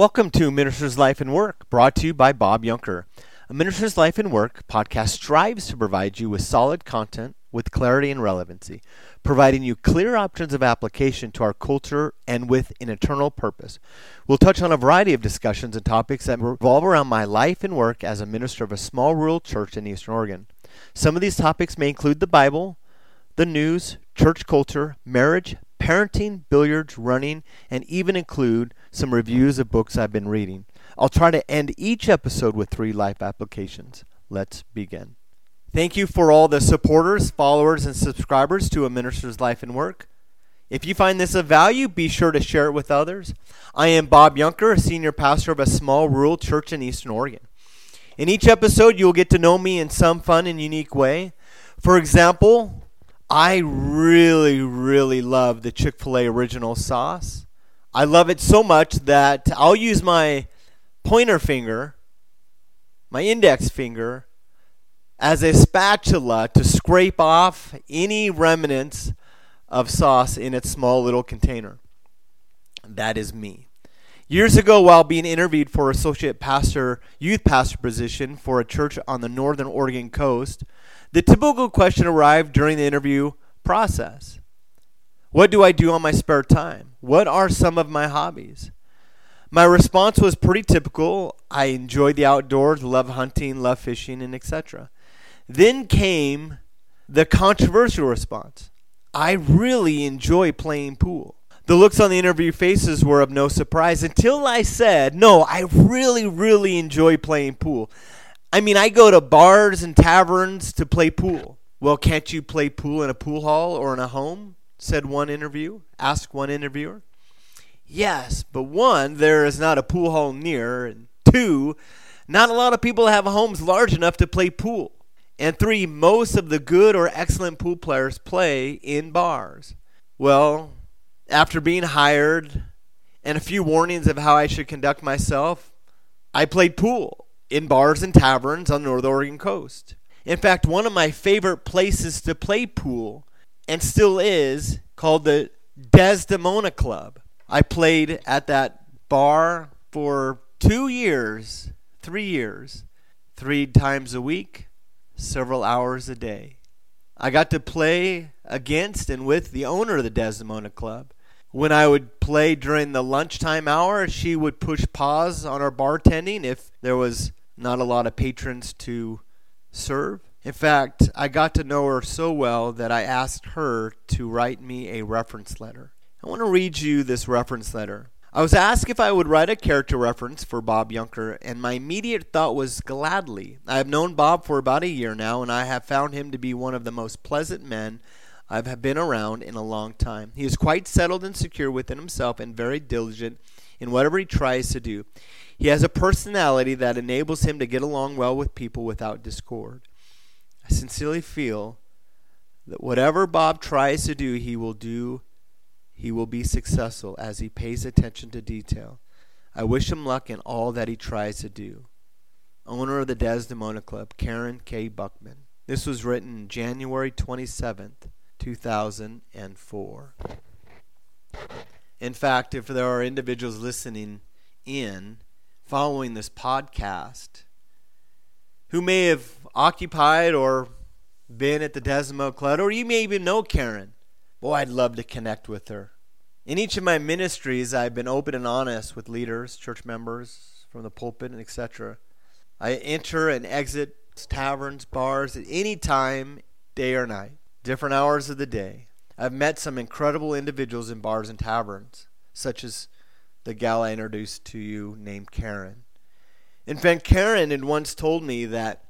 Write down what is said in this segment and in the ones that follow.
Welcome to Minister's Life and Work, brought to you by Bob Yunker. A Minister's Life and Work podcast strives to provide you with solid content with clarity and relevancy, providing you clear options of application to our culture and with an eternal purpose. We'll touch on a variety of discussions and topics that revolve around my life and work as a minister of a small rural church in Eastern Oregon. Some of these topics may include the Bible, the news, church culture, marriage, parenting, billiards, running, and even include some reviews of books I've been reading. I'll try to end each episode with three life applications. Let's begin. Thank you for all the supporters, followers, and subscribers to A Minister's Life and Work. If you find this of value, be sure to share it with others. I am Bob Yunker, a senior pastor of a small rural church in Eastern Oregon. In each episode, you'll get to know me in some fun and unique way. For example, I really, really love the Chick fil A original sauce. I love it so much that I'll use my pointer finger, my index finger, as a spatula to scrape off any remnants of sauce in its small little container. That is me. Years ago, while being interviewed for associate pastor, youth pastor position for a church on the northern Oregon coast, the typical question arrived during the interview process What do I do on my spare time? What are some of my hobbies? My response was pretty typical. I enjoy the outdoors, love hunting, love fishing, and etc. Then came the controversial response I really enjoy playing pool. The looks on the interview faces were of no surprise until I said, No, I really, really enjoy playing pool. I mean, I go to bars and taverns to play pool. Well, can't you play pool in a pool hall or in a home? said one interview. Asked one interviewer. Yes, but one, there is not a pool hall near, and two, not a lot of people have homes large enough to play pool. And three, most of the good or excellent pool players play in bars. Well, after being hired and a few warnings of how I should conduct myself, I played pool in bars and taverns on the North Oregon coast. In fact, one of my favorite places to play pool, and still is, called the Desdemona Club. I played at that bar for two years, three years, three times a week several hours a day. I got to play against and with the owner of the Desdemona Club. When I would play during the lunchtime hour, she would push pause on our bartending if there was not a lot of patrons to serve. In fact, I got to know her so well that I asked her to write me a reference letter. I want to read you this reference letter. I was asked if I would write a character reference for Bob Yunker, and my immediate thought was gladly. I have known Bob for about a year now, and I have found him to be one of the most pleasant men I've been around in a long time. He is quite settled and secure within himself and very diligent in whatever he tries to do. He has a personality that enables him to get along well with people without discord. I sincerely feel that whatever Bob tries to do, he will do he will be successful as he pays attention to detail. I wish him luck in all that he tries to do. Owner of the Desdemona Club, Karen K. Buckman. This was written January 27th, 2004. In fact, if there are individuals listening in following this podcast who may have occupied or been at the Desdemona Club, or you may even know Karen, Boy, I'd love to connect with her. In each of my ministries, I've been open and honest with leaders, church members from the pulpit, and etc. I enter and exit taverns, bars at any time, day or night, different hours of the day. I've met some incredible individuals in bars and taverns, such as the gal I introduced to you named Karen. In fact, Karen had once told me that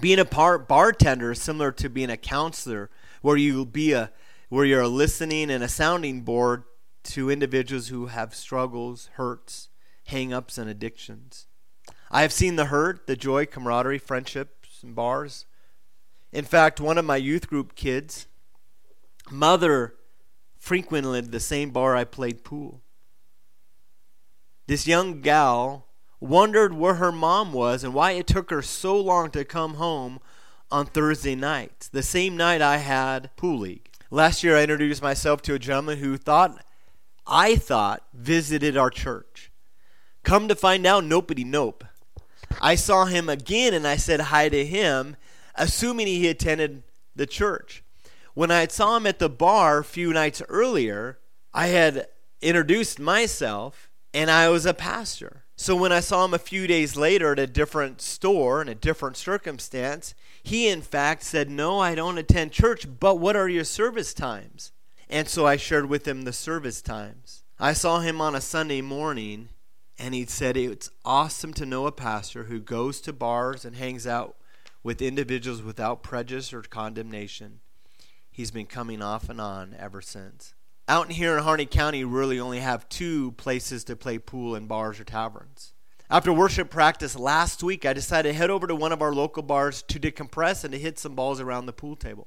being a bartender is similar to being a counselor, where you'll be a where you're a listening and a sounding board to individuals who have struggles, hurts, hang-ups, and addictions. I have seen the hurt, the joy, camaraderie, friendships, and bars. In fact, one of my youth group kids' mother frequented the same bar I played pool. This young gal wondered where her mom was and why it took her so long to come home on Thursday nights, the same night I had pool league. Last year, I introduced myself to a gentleman who thought, I thought, visited our church. Come to find out, nopety nope. I saw him again and I said hi to him, assuming he attended the church. When I saw him at the bar a few nights earlier, I had introduced myself and I was a pastor. So when I saw him a few days later at a different store in a different circumstance, he in fact said, No, I don't attend church, but what are your service times? And so I shared with him the service times. I saw him on a Sunday morning and he said it's awesome to know a pastor who goes to bars and hangs out with individuals without prejudice or condemnation. He's been coming off and on ever since. Out here in Harney County, we really only have two places to play pool in bars or taverns. After worship practice last week, I decided to head over to one of our local bars to decompress and to hit some balls around the pool table.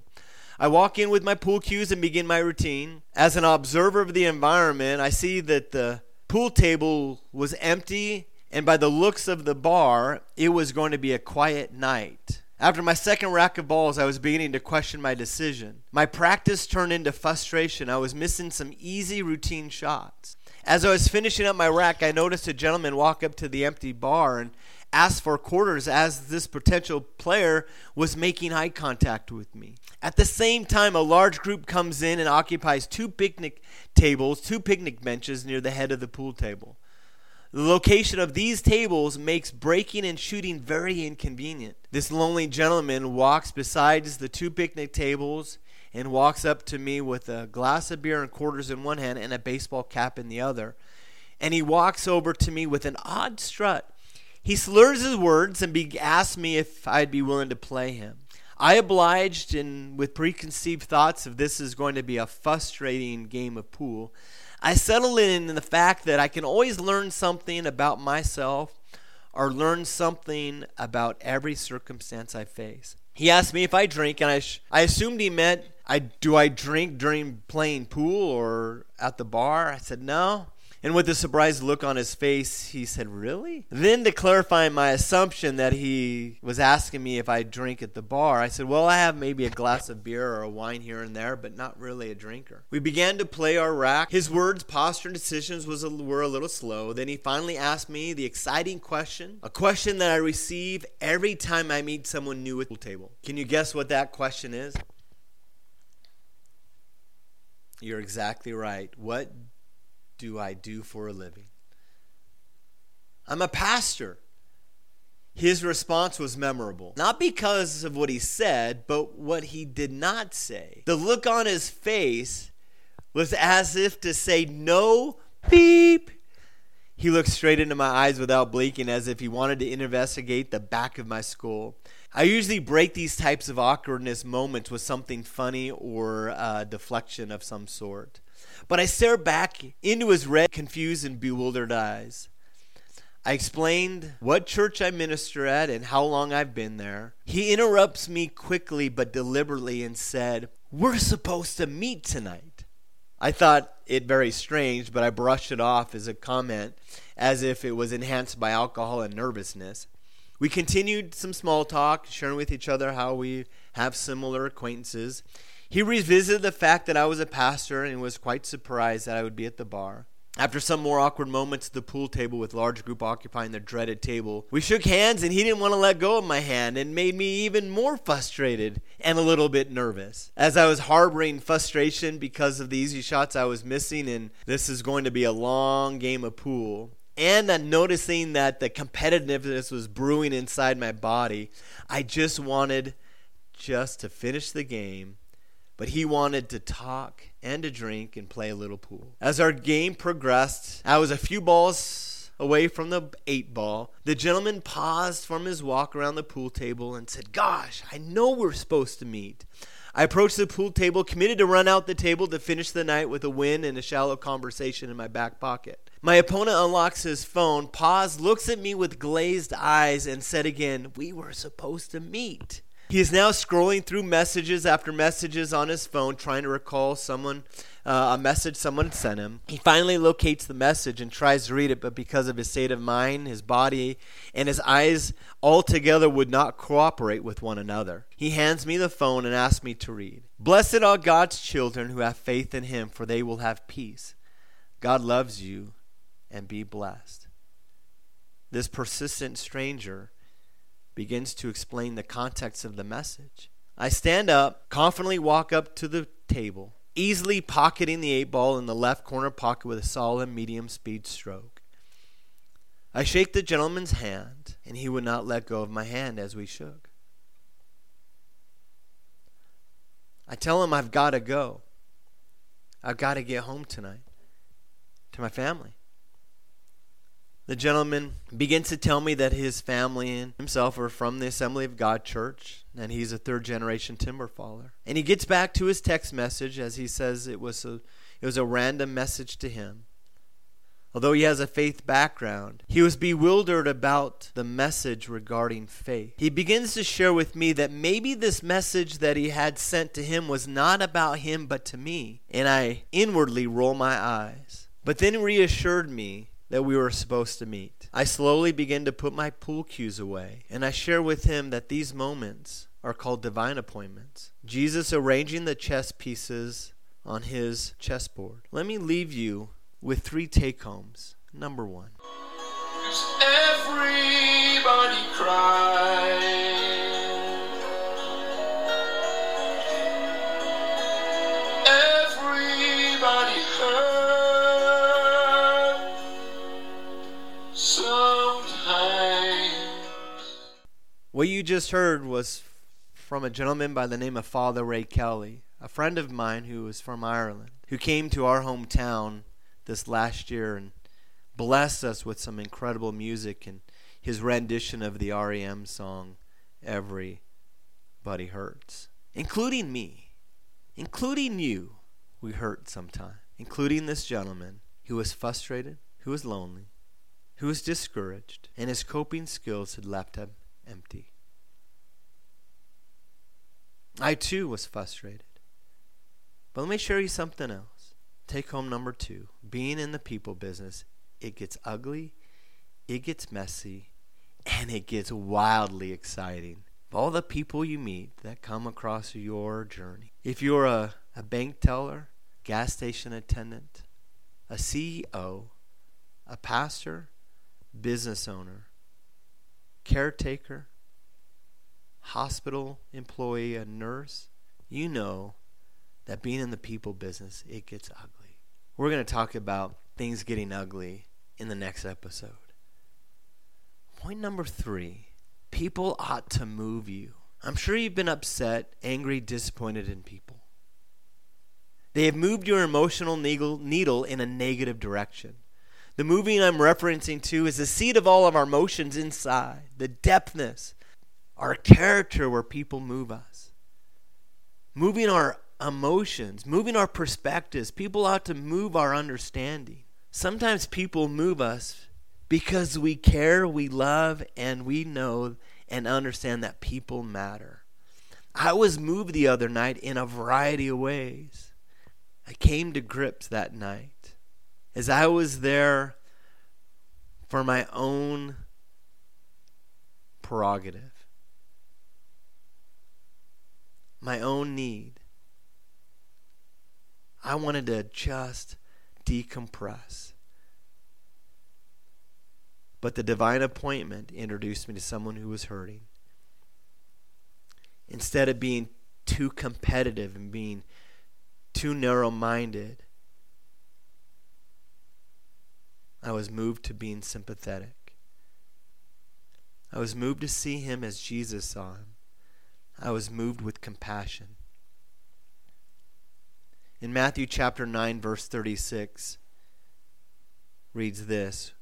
I walk in with my pool cues and begin my routine. As an observer of the environment, I see that the pool table was empty, and by the looks of the bar, it was going to be a quiet night. After my second rack of balls, I was beginning to question my decision. My practice turned into frustration. I was missing some easy routine shots. As I was finishing up my rack, I noticed a gentleman walk up to the empty bar and ask for quarters as this potential player was making eye contact with me. At the same time, a large group comes in and occupies two picnic tables, two picnic benches near the head of the pool table. The location of these tables makes breaking and shooting very inconvenient. This lonely gentleman walks besides the two picnic tables and walks up to me with a glass of beer and quarters in one hand and a baseball cap in the other. And he walks over to me with an odd strut. He slurs his words and be- asks me if I'd be willing to play him. I obliged, and with preconceived thoughts of this is going to be a frustrating game of pool, I settle in in the fact that I can always learn something about myself or learn something about every circumstance I face. He asked me if I drink, and I, sh- I assumed he meant, I, do I drink during playing pool or at the bar? I said, no. And with a surprised look on his face, he said, Really? Then, to clarify my assumption that he was asking me if I drink at the bar, I said, Well, I have maybe a glass of beer or a wine here and there, but not really a drinker. We began to play our rack. His words, posture, and decisions was a, were a little slow. Then he finally asked me the exciting question, a question that I receive every time I meet someone new at the table. Can you guess what that question is? You're exactly right. What do I do for a living? I'm a pastor. His response was memorable. Not because of what he said, but what he did not say. The look on his face was as if to say, No, beep. He looked straight into my eyes without blinking, as if he wanted to investigate the back of my skull. I usually break these types of awkwardness moments with something funny or a deflection of some sort. But I stare back into his red, confused, and bewildered eyes. I explained what church I minister at and how long I've been there. He interrupts me quickly but deliberately and said, We're supposed to meet tonight. I thought it very strange, but I brushed it off as a comment as if it was enhanced by alcohol and nervousness. We continued some small talk, sharing with each other how we have similar acquaintances. He revisited the fact that I was a pastor and was quite surprised that I would be at the bar. After some more awkward moments at the pool table with large group occupying the dreaded table, we shook hands and he didn't want to let go of my hand and made me even more frustrated and a little bit nervous. As I was harboring frustration because of the easy shots I was missing and this is going to be a long game of pool, and uh, noticing that the competitiveness was brewing inside my body, I just wanted just to finish the game but he wanted to talk and to drink and play a little pool. As our game progressed, I was a few balls away from the eight ball. The gentleman paused from his walk around the pool table and said, Gosh, I know we're supposed to meet. I approached the pool table, committed to run out the table to finish the night with a win and a shallow conversation in my back pocket. My opponent unlocks his phone, paused, looks at me with glazed eyes, and said again, We were supposed to meet. He is now scrolling through messages after messages on his phone, trying to recall someone uh, a message someone sent him. He finally locates the message and tries to read it, but because of his state of mind, his body, and his eyes altogether would not cooperate with one another. He hands me the phone and asks me to read. Blessed are God's children who have faith in him, for they will have peace. God loves you, and be blessed. this persistent stranger begins to explain the context of the message. I stand up, confidently walk up to the table, easily pocketing the eight ball in the left corner pocket with a solid medium speed stroke. I shake the gentleman's hand, and he would not let go of my hand as we shook. I tell him I've got to go. I've got to get home tonight to my family. The gentleman begins to tell me that his family and himself are from the Assembly of God Church, and he's a third generation timber faller. And he gets back to his text message as he says it was a, it was a random message to him. Although he has a faith background, he was bewildered about the message regarding faith. He begins to share with me that maybe this message that he had sent to him was not about him but to me. And I inwardly roll my eyes. But then reassured me that we were supposed to meet. I slowly begin to put my pool cues away, and I share with him that these moments are called divine appointments. Jesus arranging the chess pieces on his chessboard. Let me leave you with three take homes. Number one. Cries. What you just heard was from a gentleman by the name of Father Ray Kelly, a friend of mine who was from Ireland, who came to our hometown this last year and blessed us with some incredible music and his rendition of the REM song Everybody Hurts, including me, including you. We hurt sometimes, including this gentleman who was frustrated, who was lonely, who was discouraged, and his coping skills had left him empty. I too was frustrated. But let me show you something else. Take home number two. Being in the people business, it gets ugly, it gets messy, and it gets wildly exciting. All the people you meet that come across your journey. If you're a, a bank teller, gas station attendant, a CEO, a pastor, business owner, caretaker, hospital employee, a nurse, you know that being in the people business, it gets ugly. We're going to talk about things getting ugly in the next episode. Point number three people ought to move you. I'm sure you've been upset, angry, disappointed in people. They have moved your emotional needle in a negative direction. The moving I'm referencing to is the seat of all of our emotions inside, the depthness, our character where people move us. Moving our emotions, moving our perspectives. People ought to move our understanding. Sometimes people move us because we care, we love, and we know and understand that people matter. I was moved the other night in a variety of ways. I came to grips that night as I was there for my own prerogative my own need. I wanted to just decompress. But the divine appointment introduced me to someone who was hurting. Instead of being too competitive and being too narrow minded, I was moved to being sympathetic. I was moved to see him as Jesus saw him. I was moved with compassion. In Matthew chapter 9, verse 36, reads this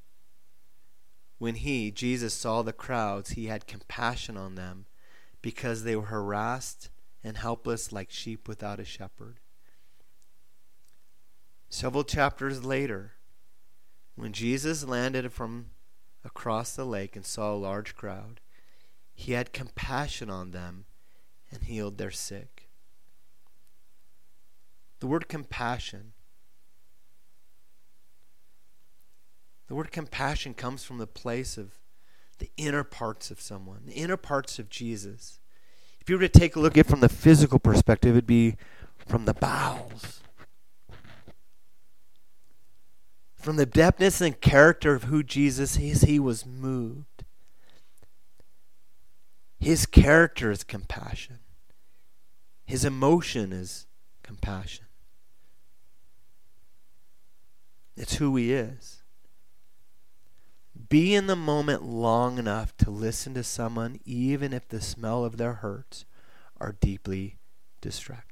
When he, Jesus, saw the crowds, he had compassion on them because they were harassed and helpless like sheep without a shepherd. Several chapters later, when Jesus landed from across the lake and saw a large crowd, he had compassion on them and healed their sick. The word compassion. The word compassion comes from the place of the inner parts of someone, the inner parts of Jesus. If you were to take a look at it from the physical perspective, it'd be from the bowels, From the depthness and character of who Jesus is, he was moved. His character is compassion. His emotion is compassion. It's who he is. Be in the moment long enough to listen to someone, even if the smell of their hurts are deeply distracting.